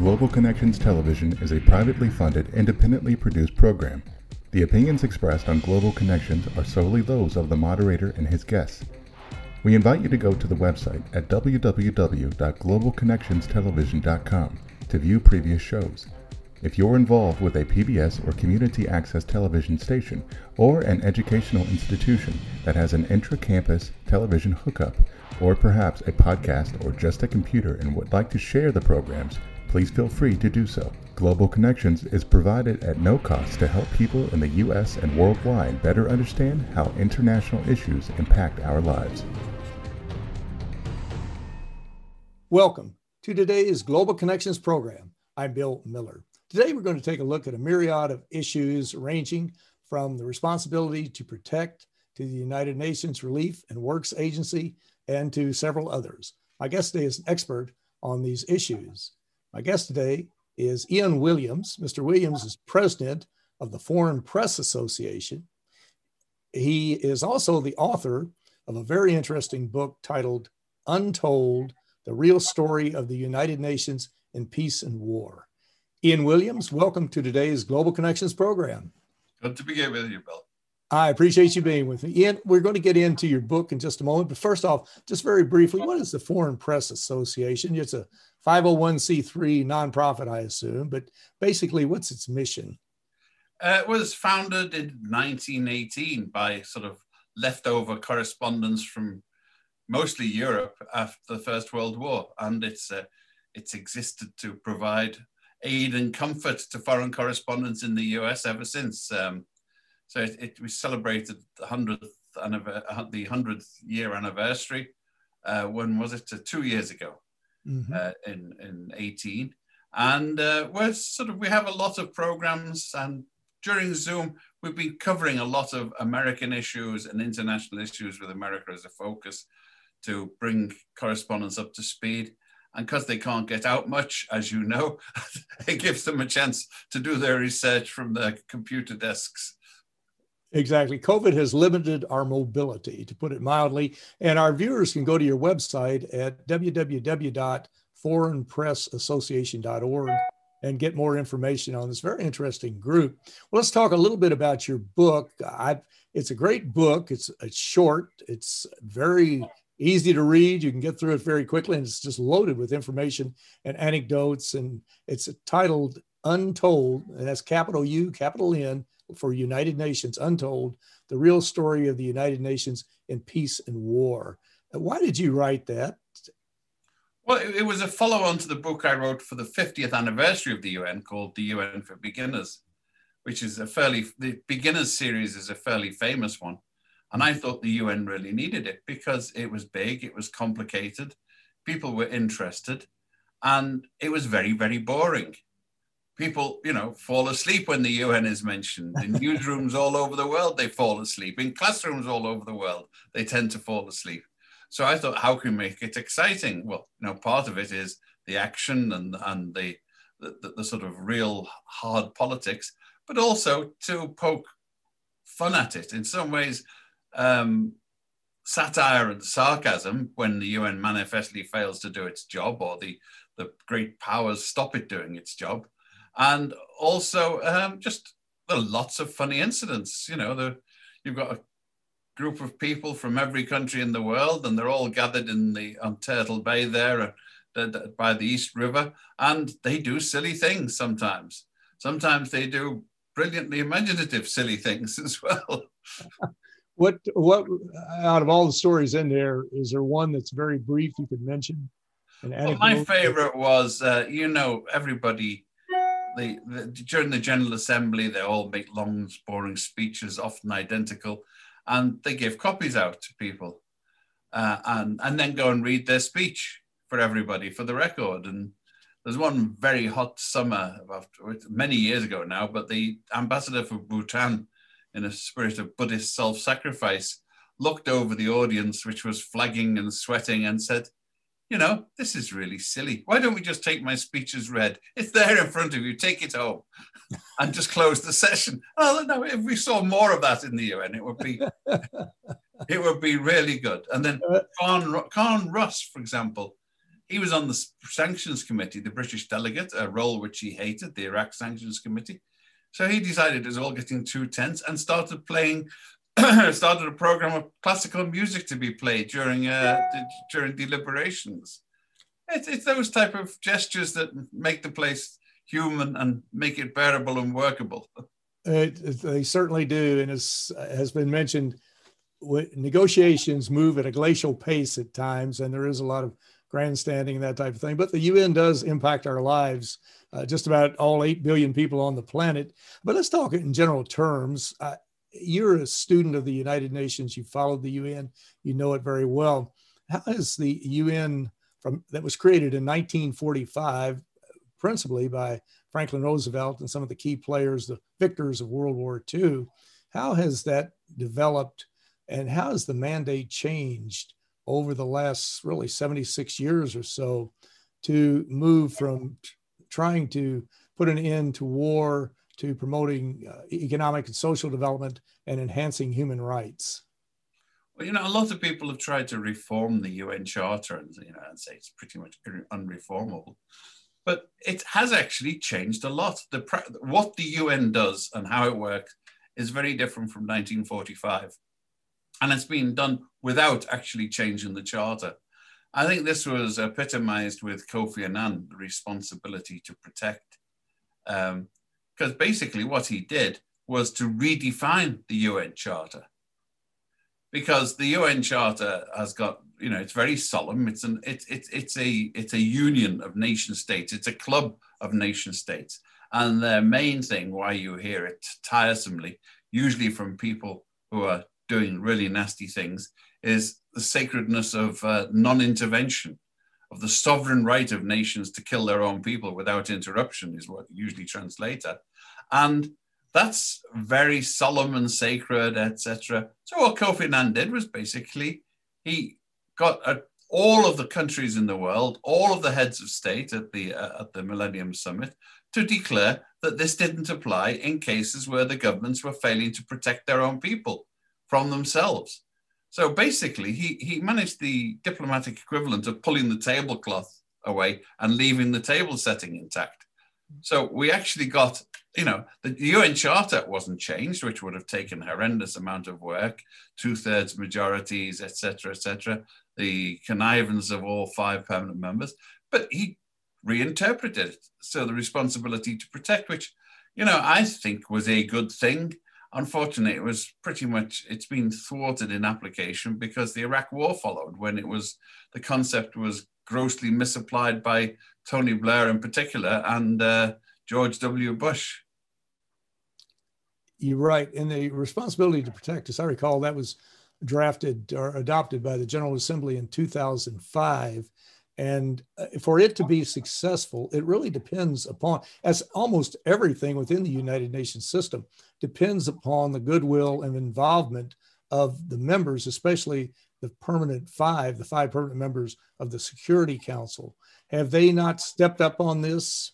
Global Connections Television is a privately funded, independently produced program. The opinions expressed on Global Connections are solely those of the moderator and his guests. We invite you to go to the website at www.globalconnectionstelevision.com to view previous shows. If you're involved with a PBS or community access television station or an educational institution that has an intra campus television hookup, or perhaps a podcast or just a computer and would like to share the programs, please feel free to do so. Global Connections is provided at no cost to help people in the U.S. and worldwide better understand how international issues impact our lives. Welcome to today's Global Connections program. I'm Bill Miller. Today, we're going to take a look at a myriad of issues ranging from the responsibility to protect to the United Nations Relief and Works Agency and to several others. My guest today is an expert on these issues. My guest today is Ian Williams. Mr. Williams is president of the Foreign Press Association. He is also the author of a very interesting book titled Untold The Real Story of the United Nations in Peace and War. Ian Williams, welcome to today's Global Connections program. Good to be here with you, Bill. I appreciate you being with me. Ian, we're going to get into your book in just a moment. But first off, just very briefly, what is the Foreign Press Association? It's a 501c3 nonprofit, I assume, but basically, what's its mission? Uh, it was founded in 1918 by sort of leftover correspondence from mostly Europe after the First World War, and it's uh, it's existed to provide aid and comfort to foreign correspondents in the US ever since. Um, so it, it, we celebrated the hundredth uh, the hundredth year anniversary. Uh, when was it? Uh, two years ago, mm-hmm. uh, in in eighteen, and uh, we're sort of we have a lot of programs, and during Zoom we've been covering a lot of American issues and international issues with America as a focus to bring correspondents up to speed. And because they can't get out much, as you know, it gives them a chance to do their research from their computer desks. Exactly. COVID has limited our mobility, to put it mildly. And our viewers can go to your website at www.foreignpressassociation.org and get more information on this very interesting group. Well, let's talk a little bit about your book. I've, it's a great book. It's, it's short. It's very easy to read. You can get through it very quickly, and it's just loaded with information and anecdotes. And it's titled Untold, and that's capital U, capital N for United Nations Untold, the real story of the United Nations in peace and war. Uh, why did you write that? Well, it was a follow on to the book I wrote for the 50th anniversary of the UN called The UN for Beginners, which is a fairly, the Beginners series is a fairly famous one. And I thought the UN really needed it because it was big, it was complicated, people were interested, and it was very, very boring. People, you know, fall asleep when the UN is mentioned. In newsrooms all over the world, they fall asleep. In classrooms all over the world, they tend to fall asleep. So I thought, how can we make it exciting? Well, you know, part of it is the action and, and the, the, the sort of real hard politics, but also to poke fun at it. In some ways, um, satire and sarcasm when the UN manifestly fails to do its job or the, the great powers stop it doing its job. And also um, just lots of funny incidents. You know, the, you've got a group of people from every country in the world, and they're all gathered in the on Turtle Bay there uh, by the East River, and they do silly things sometimes. Sometimes they do brilliantly imaginative silly things as well. what what out of all the stories in there is there one that's very brief you could mention well, my favorite was uh, you know everybody the, the, during the general assembly they all make long boring speeches often identical and they give copies out to people uh, and and then go and read their speech for everybody for the record. And there's one very hot summer about many years ago now but the ambassador for bhutan in a spirit of Buddhist self sacrifice, looked over the audience, which was flagging and sweating, and said, You know, this is really silly. Why don't we just take my speech as read? It's there in front of you, take it home, and just close the session. Oh, no, if we saw more of that in the UN, it would be. it would be really good. And then uh, Carne, Carne Ross, for example, he was on the sanctions committee, the British delegate, a role which he hated, the Iraq sanctions committee. So he decided it was all getting too tense and started playing, started a program of classical music to be played during uh, during deliberations. It's, it's those type of gestures that make the place human and make it bearable and workable. It, it, they certainly do, and as has been mentioned, negotiations move at a glacial pace at times, and there is a lot of grandstanding and that type of thing. But the UN does impact our lives, uh, just about all 8 billion people on the planet. But let's talk in general terms. You're a student of the United Nations, you followed the UN, you know it very well. How has the UN from that was created in 1945, principally by Franklin Roosevelt and some of the key players, the victors of World War II, how has that developed and how has the mandate changed over the last really 76 years or so to move from trying to put an end to war to promoting uh, economic and social development and enhancing human rights? Well, you know, a lot of people have tried to reform the UN Charter and you know and say it's pretty much unreformable, but it has actually changed a lot. The what the UN does and how it works is very different from 1945 and it's been done without actually changing the charter. I think this was epitomized with Kofi Annan, the responsibility to protect. Because basically, what he did was to redefine the UN Charter. Because the UN Charter has got, you know, it's very solemn. It's an, it's it's it's a, it's a union of nation states. It's a club of nation states, and the main thing why you hear it tiresomely, usually from people who are doing really nasty things is the sacredness of uh, non intervention, of the sovereign right of nations to kill their own people without interruption, is what usually translate it. And that's very solemn and sacred, etc. So what Kofi Annan did was basically he got a, all of the countries in the world, all of the heads of state at the uh, at the Millennium Summit, to declare that this didn't apply in cases where the governments were failing to protect their own people from themselves. So basically, he, he managed the diplomatic equivalent of pulling the tablecloth away and leaving the table setting intact. So we actually got, you know, the UN Charter wasn't changed, which would have taken horrendous amount of work, two thirds majorities, etc., etc., the connivance of all five permanent members. But he reinterpreted it. So the responsibility to protect, which, you know, I think was a good thing unfortunately, it was pretty much it's been thwarted in application because the Iraq War followed when it was the concept was grossly misapplied by Tony Blair in particular and uh, George W. Bush. You're right, and the responsibility to protect, as I recall, that was drafted or adopted by the General Assembly in 2005 and uh, for it to be successful, it really depends upon, as almost everything within the United Nations system, depends upon the goodwill and involvement of the members, especially the permanent five, the five permanent members of the Security Council. Have they not stepped up on this?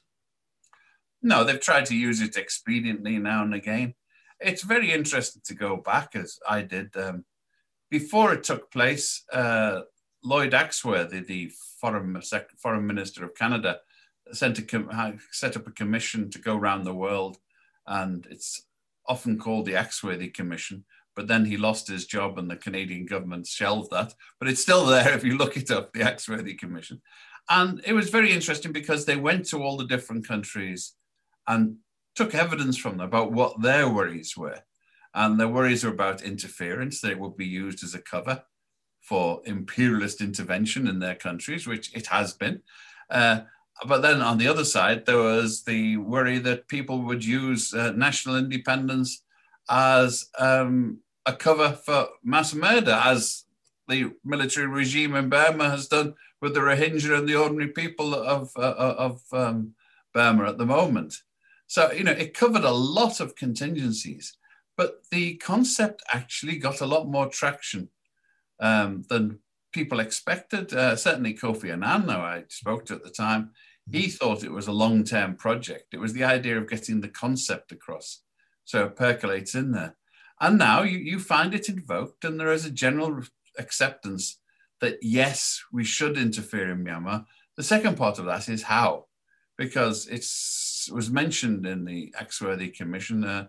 No, they've tried to use it expediently now and again. It's very interesting to go back, as I did. Um, before it took place, uh, Lloyd Axworthy, the foreign, foreign minister of Canada, sent a, set up a commission to go around the world, and it's often called the Axworthy Commission. But then he lost his job, and the Canadian government shelved that. But it's still there if you look it up, the Axworthy Commission. And it was very interesting because they went to all the different countries and took evidence from them about what their worries were. And their worries were about interference, that it would be used as a cover for imperialist intervention in their countries, which it has been. Uh, but then on the other side, there was the worry that people would use uh, national independence as um, a cover for mass murder, as the military regime in Burma has done with the Rohingya and the ordinary people of, uh, of um, Burma at the moment. So, you know, it covered a lot of contingencies, but the concept actually got a lot more traction um, than people expected. Uh, certainly, Kofi Annan, though I spoke to at the time, he mm-hmm. thought it was a long term project. It was the idea of getting the concept across. So it percolates in there. And now you, you find it invoked, and there is a general acceptance that yes, we should interfere in Myanmar. The second part of that is how, because was mentioned in the Axworthy Commission, uh,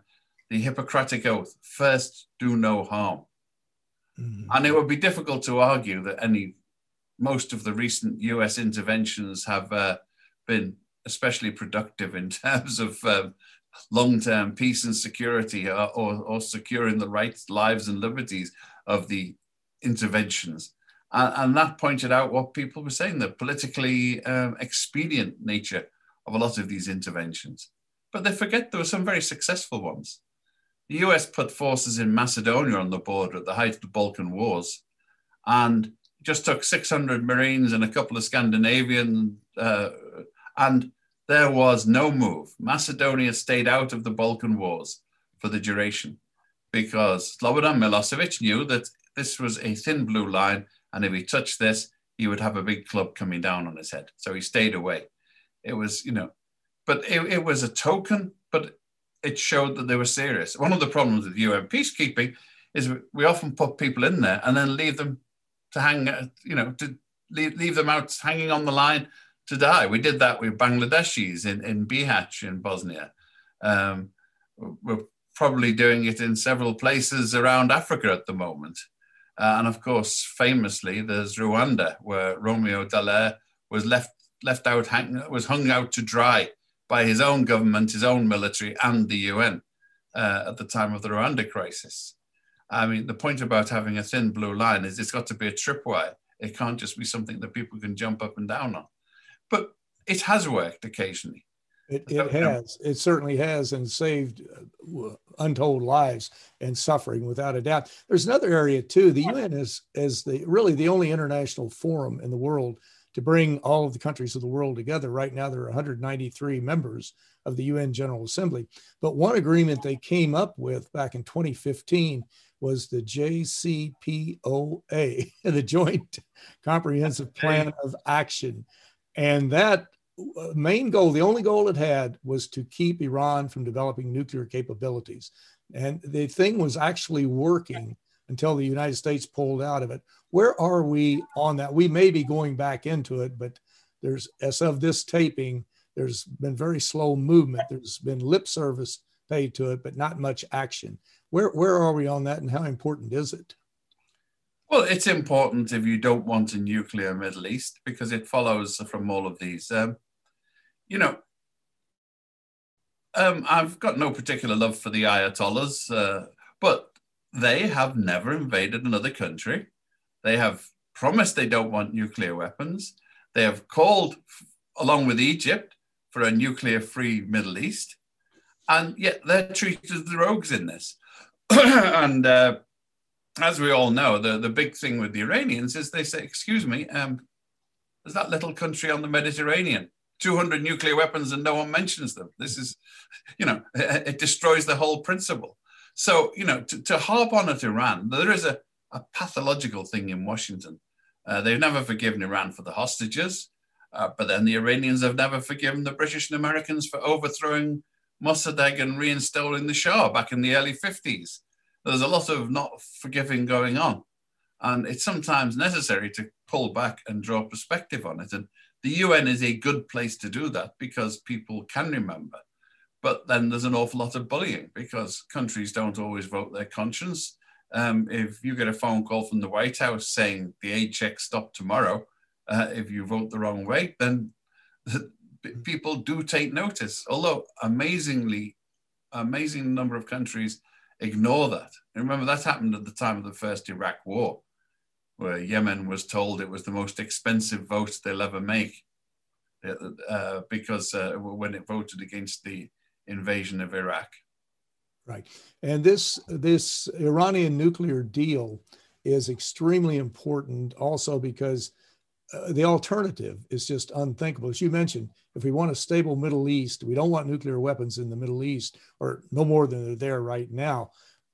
the Hippocratic Oath, first do no harm. Mm-hmm. And it would be difficult to argue that any, most of the recent US interventions have uh, been especially productive in terms of um, long-term peace and security or, uh, or, or, securing the rights, lives and liberties of the interventions. And, and that pointed out what people were saying, the politically um, expedient nature of a lot of these interventions. But they forget there were some very successful ones. The US put forces in Macedonia on the border at the height of the Balkan Wars and just took 600 Marines and a couple of Scandinavian, uh, and there was no move. Macedonia stayed out of the Balkan Wars for the duration because Slobodan Milosevic knew that this was a thin blue line, and if he touched this, he would have a big club coming down on his head. So he stayed away. It was, you know, but it, it was a token, but it showed that they were serious. One of the problems with UN peacekeeping is we often put people in there and then leave them to hang, you know, to leave, leave them out hanging on the line to die. We did that with Bangladeshis in, in Bihać in Bosnia. Um, we're probably doing it in several places around Africa at the moment. Uh, and of course, famously, there's Rwanda, where Romeo Dallaire was left left out, hang, was hung out to dry by his own government, his own military, and the UN uh, at the time of the Rwanda crisis. I mean, the point about having a thin blue line is it's got to be a tripwire. It can't just be something that people can jump up and down on but it has worked occasionally. It, it has. It certainly has, and saved uh, untold lives and suffering without a doubt. There's another area too. The UN is is the really the only international forum in the world to bring all of the countries of the world together. Right now, there are 193 members of the UN General Assembly. But one agreement they came up with back in 2015 was the JCPOA, the Joint Comprehensive Plan of Action. And that uh, main goal, the only goal it had, was to keep Iran from developing nuclear capabilities. And the thing was actually working until the United States pulled out of it. Where are we on that? We may be going back into it, but there's, as of this taping, there's been very slow movement. There's been lip service paid to it, but not much action. Where, where are we on that and how important is it? Well, it's important if you don't want a nuclear Middle East because it follows from all of these. Um, you know, um, I've got no particular love for the Ayatollahs, uh, but they have never invaded another country. They have promised they don't want nuclear weapons. They have called, along with Egypt, for a nuclear free Middle East. And yet they're treated as the rogues in this. and uh, as we all know, the, the big thing with the Iranians is they say, excuse me, um, there's that little country on the Mediterranean, 200 nuclear weapons and no one mentions them. This is, you know, it, it destroys the whole principle. So, you know, to, to harp on at Iran, there is a, a pathological thing in Washington. Uh, they've never forgiven Iran for the hostages, uh, but then the Iranians have never forgiven the British and Americans for overthrowing Mossadegh and reinstalling the Shah back in the early 50s there's a lot of not forgiving going on. And it's sometimes necessary to pull back and draw perspective on it. And the UN is a good place to do that because people can remember. But then there's an awful lot of bullying because countries don't always vote their conscience. Um, if you get a phone call from the White House saying the aid check stop tomorrow, uh, if you vote the wrong way, then people do take notice. Although amazingly, amazing number of countries ignore that. And remember, that happened at the time of the first Iraq war, where Yemen was told it was the most expensive vote they'll ever make uh, uh, because uh, when it voted against the invasion of Iraq. Right. And this, this Iranian nuclear deal is extremely important also because uh, the alternative is just unthinkable. As you mentioned, if we want a stable Middle East, we don't want nuclear weapons in the Middle East, or no more than they're there right now.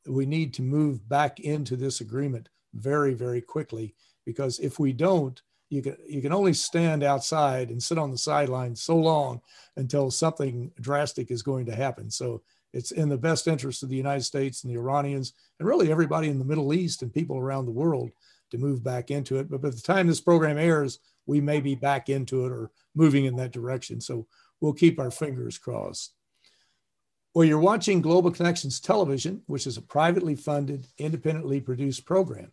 We need to move back into this agreement very, very quickly because if we don't, you can you can only stand outside and sit on the sidelines so long until something drastic is going to happen. So it's in the best interest of the United States and the Iranians and really everybody in the Middle East and people around the world to move back into it. But by the time this program airs, we may be back into it or moving in that direction. So we'll keep our fingers crossed. Well, you're watching Global Connections Television, which is a privately funded, independently produced program.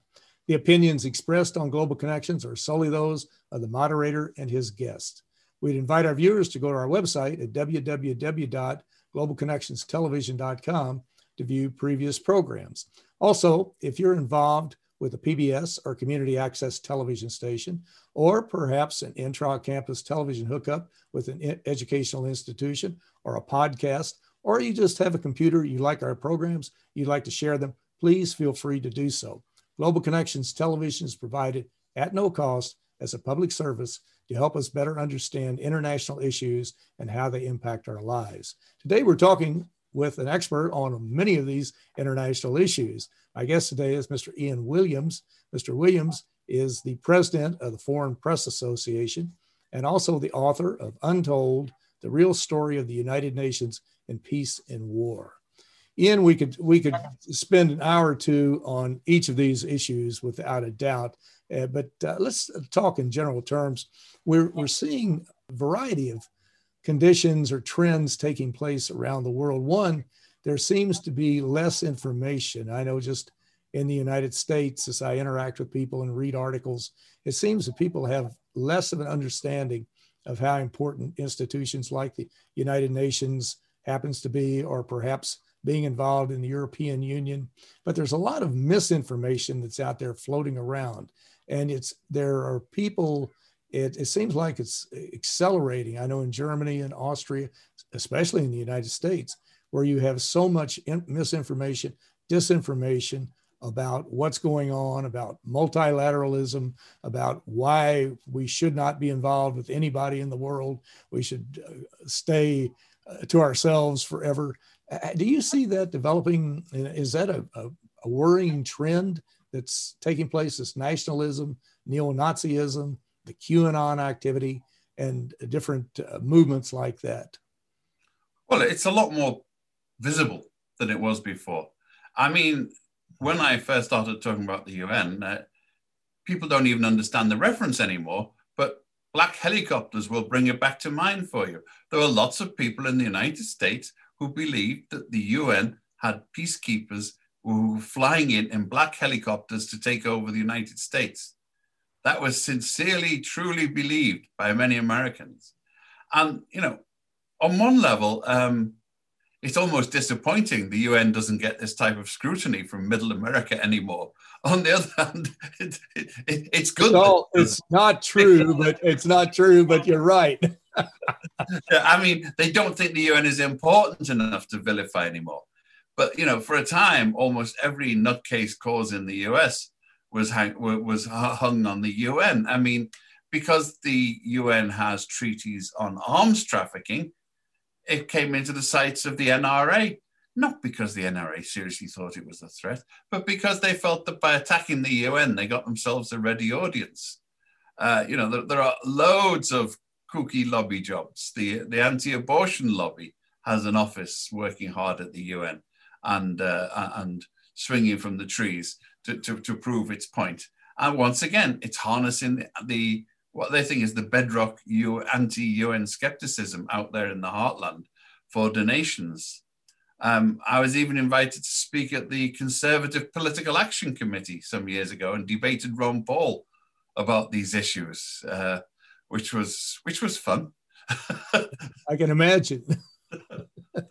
The opinions expressed on Global Connections are solely those of the moderator and his guest. We'd invite our viewers to go to our website at www.globalconnectionstelevision.com to view previous programs. Also, if you're involved with a PBS or community access television station, or perhaps an intra campus television hookup with an educational institution or a podcast or you just have a computer, you like our programs, you'd like to share them, please feel free to do so. Global Connections Television is provided at no cost as a public service to help us better understand international issues and how they impact our lives. Today, we're talking with an expert on many of these international issues. My guest today is Mr. Ian Williams. Mr. Williams is the president of the Foreign Press Association and also the author of Untold, the real story of the United Nations and peace and war. Ian, we could we could spend an hour or two on each of these issues without a doubt, uh, but uh, let's talk in general terms. We're we're seeing a variety of conditions or trends taking place around the world. One, there seems to be less information. I know just in the United States, as I interact with people and read articles, it seems that people have less of an understanding of how important institutions like the United Nations happens to be, or perhaps being involved in the European Union. But there's a lot of misinformation that's out there floating around. And it's there are people, it, it seems like it's accelerating. I know in Germany and Austria, especially in the United States, where you have so much in, misinformation, disinformation about what's going on, about multilateralism, about why we should not be involved with anybody in the world. We should uh, stay uh, to ourselves forever. Uh, do you see that developing? Is that a, a, a worrying trend that's taking place? This nationalism, neo Nazism, the QAnon activity, and different uh, movements like that? Well, it's a lot more visible than it was before. I mean, when I first started talking about the UN, uh, people don't even understand the reference anymore. But black helicopters will bring it back to mind for you. There are lots of people in the United States who believed that the UN had peacekeepers who were flying in in black helicopters to take over the United States. That was sincerely, truly believed by many Americans. And, you know, on one level, um, it's almost disappointing the UN doesn't get this type of scrutiny from Middle America anymore. On the other hand, it, it, it, it's good. No, it's not true, but it's not true, but you're right. I mean, they don't think the UN is important enough to vilify anymore. But you know, for a time, almost every nutcase cause in the US was hang, was hung on the UN. I mean, because the UN has treaties on arms trafficking, it came into the sights of the NRA, not because the NRA seriously thought it was a threat, but because they felt that by attacking the UN, they got themselves a ready audience. Uh, you know, there, there, are loads of kooky lobby jobs. The, the anti abortion lobby has an office working hard at the UN and, uh, and swinging from the trees to, to, to prove its point. And once again, it's harnessing the, what they think is the bedrock anti-UN skepticism out there in the heartland for donations. Um, I was even invited to speak at the Conservative Political Action Committee some years ago and debated Ron Paul about these issues, uh, which was which was fun. I can imagine.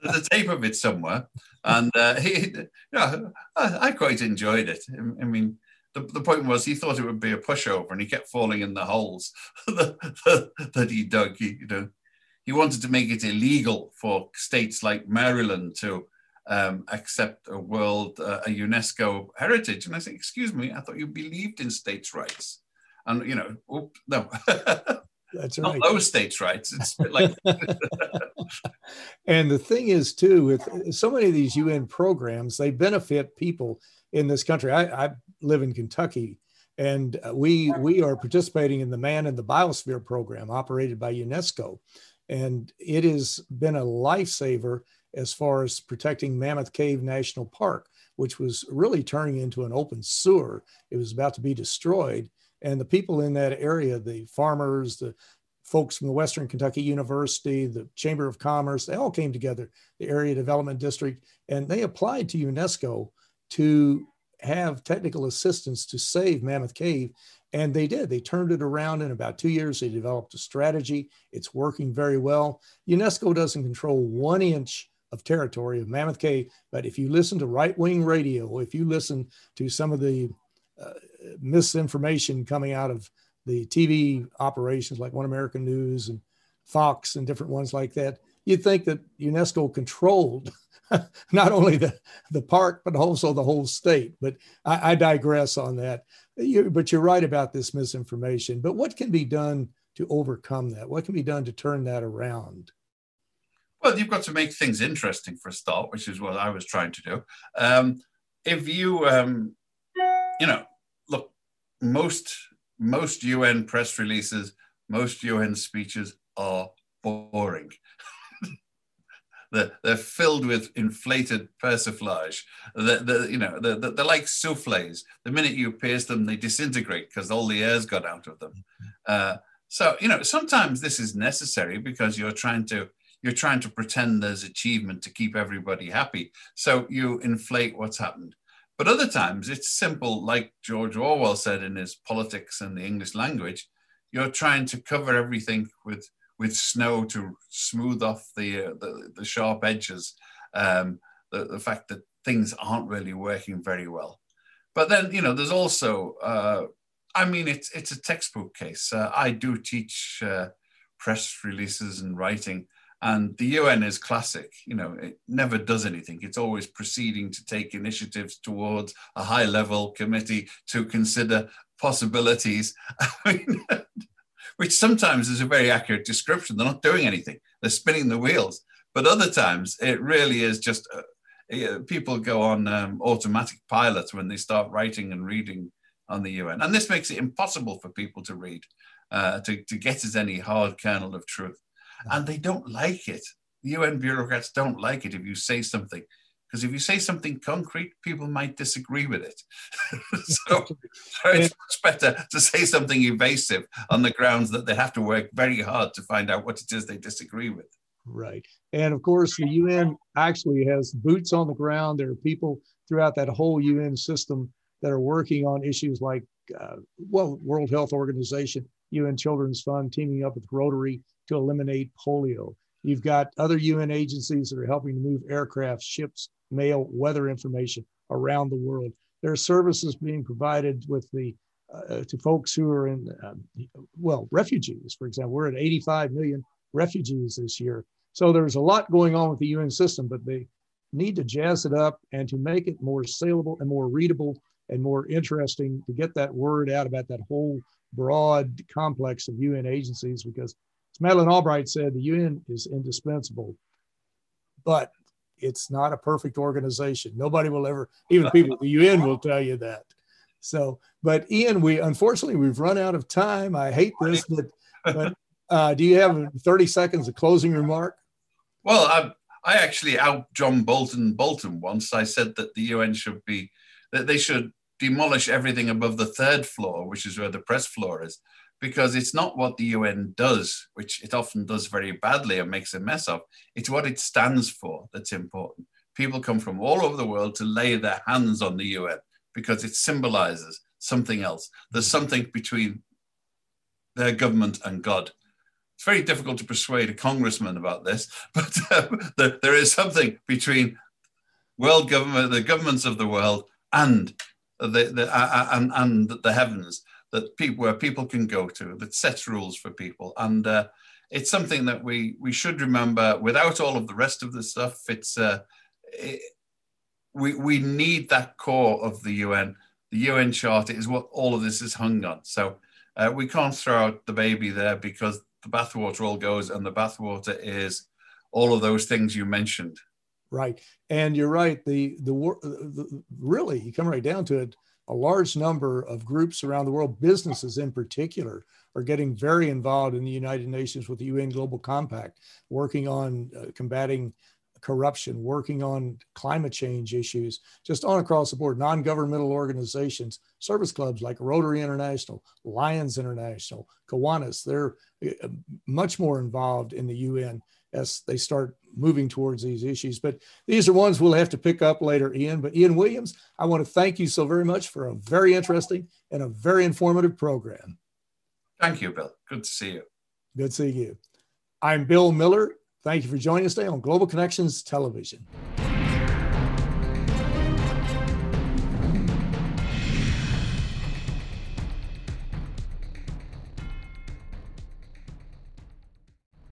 There's a tape of it somewhere, and uh, he, you know, I, I quite enjoyed it. I mean, the, the point was he thought it would be a pushover and he kept falling in the holes that, that he dug. He, you know, he wanted to make it illegal for states like Maryland to um, accept a world, uh, a UNESCO heritage. And I said, excuse me, I thought you believed in states' rights. And, you know, oops, no. That's right. Not those states' rights. It's like. and the thing is, too, with so many of these UN programs, they benefit people in this country. I, I live in Kentucky, and uh, we we are participating in the Man in the Biosphere program operated by UNESCO, and it has been a lifesaver as far as protecting Mammoth Cave National Park. which was really turning into an open sewer. It was about to be destroyed. And the people in that area, the farmers, the folks from the Western Kentucky University, the Chamber of Commerce, they all came together, the Area Development District, and they applied to UNESCO to have technical assistance to save Mammoth Cave. And they did. They turned it around in about two years. They developed a strategy. It's working very well. UNESCO doesn't control one inch of territory of Mammoth Cave, but if you listen to right wing radio, if you listen to some of the uh, misinformation coming out of the TV operations like One American News and Fox and different ones like that, you'd think that UNESCO controlled not only the, the park, but also the whole state. But I, I digress on that. You, but you're right about this misinformation. But what can be done to overcome that? What can be done to turn that around? Well, you've got to make things interesting for a start, which is what I was trying to do. Um, if you, um, you know, most most UN press releases, most UN speeches are boring. they're, they're filled with inflated persiflage. They're, they're you know, they're, they're, like souffles. The minute you pierce them, they disintegrate because all the air's got out of them. Uh, so, you know, sometimes this is necessary because you're trying to you're trying to pretend there's achievement to keep everybody happy. So you inflate what's happened. But other times it's simple, like George Orwell said in his Politics and the English Language. You're trying to cover everything with with snow to smooth off the uh, the, the, sharp edges, um, the, the fact that things aren't really working very well. But then you know, there's also, uh, I mean, it's it's a textbook case. Uh, I do teach uh, press releases and writing, and the UN is classic. You know, it never does anything. It's always proceeding to take initiatives towards a high level committee to consider possibilities. Which sometimes is a very accurate description. They're not doing anything, they're spinning the wheels. But other times it really is just uh, people go on um, automatic pilots when they start writing and reading on the UN. And this makes it impossible for people to read, uh, to, to get at any hard kernel of truth. And they don't like it. The UN bureaucrats don't like it if you say something because if you say something concrete, people might disagree with it. so, so, it's much better to say something evasive on the grounds that they have to work very hard to find out what it is they disagree with. Right. And of course, the UN actually has boots on the ground. There are people throughout that whole UN system that are working on issues like, uh, well, World Health Organization, UN Children's Fund teaming up with Rotary to eliminate polio. You've got other UN agencies that are helping to move aircraft, ships, mail weather information around the world. There are services being provided with the uh, to folks who are in um, well refugees. For example, we're at 85 million refugees this year. So there's a lot going on with the UN system, but they need to jazz it up and to make it more saleable and more readable and more interesting to get that word out about that whole broad complex of UN agencies because Madeleine Albright said, the UN is indispensable, but it's not a perfect organization. Nobody will ever, even people at the UN will tell you that. So, but Ian, we unfortunately we've run out of time. I hate this, but, but uh, do you have 30 seconds of closing remark? Well, I, I actually out John Bolton Bolton once. I said that the UN should be that they should demolish everything above the third floor, which is where the press floor is, because it's not what the UN does, which it often does very badly and makes a mess of. It's what it stands for that's important. People come from all over the world to lay their hands on the UN because it symbolizes something else. There's something between their government and God. It's very difficult to persuade a congressman about this, but uh, there is something between world government, the governments of the world, and the, the uh, and, and the heavens that people where people can go to that sets rules for people. And uh, it's something that we we should remember without all of the rest of the stuff it's uh, it, we we need that core of the UN the UN charter is what all of this is hung on. So uh, we can't throw out the baby there because the bathwater all goes and the bathwater is all of those things you mentioned. Right. And you're right the the, the really you come right down to it a large number of groups around the world, businesses in particular, are getting very involved in the United Nations with the UN Global Compact, working on uh, combating corruption, working on climate change issues, just on across the board, non governmental organizations, service clubs like Rotary International, Lions International, Kiwanis, they're uh, much more involved in the UN as they start moving towards these issues. But these are ones we'll have to pick up later, Ian. But Ian Williams, I want to thank you so very much for a very interesting and a very informative program. Thank you, Bill. Good to see you. Good seeing you. I'm Bill Miller. Thank you for joining us today on Global Connections Television.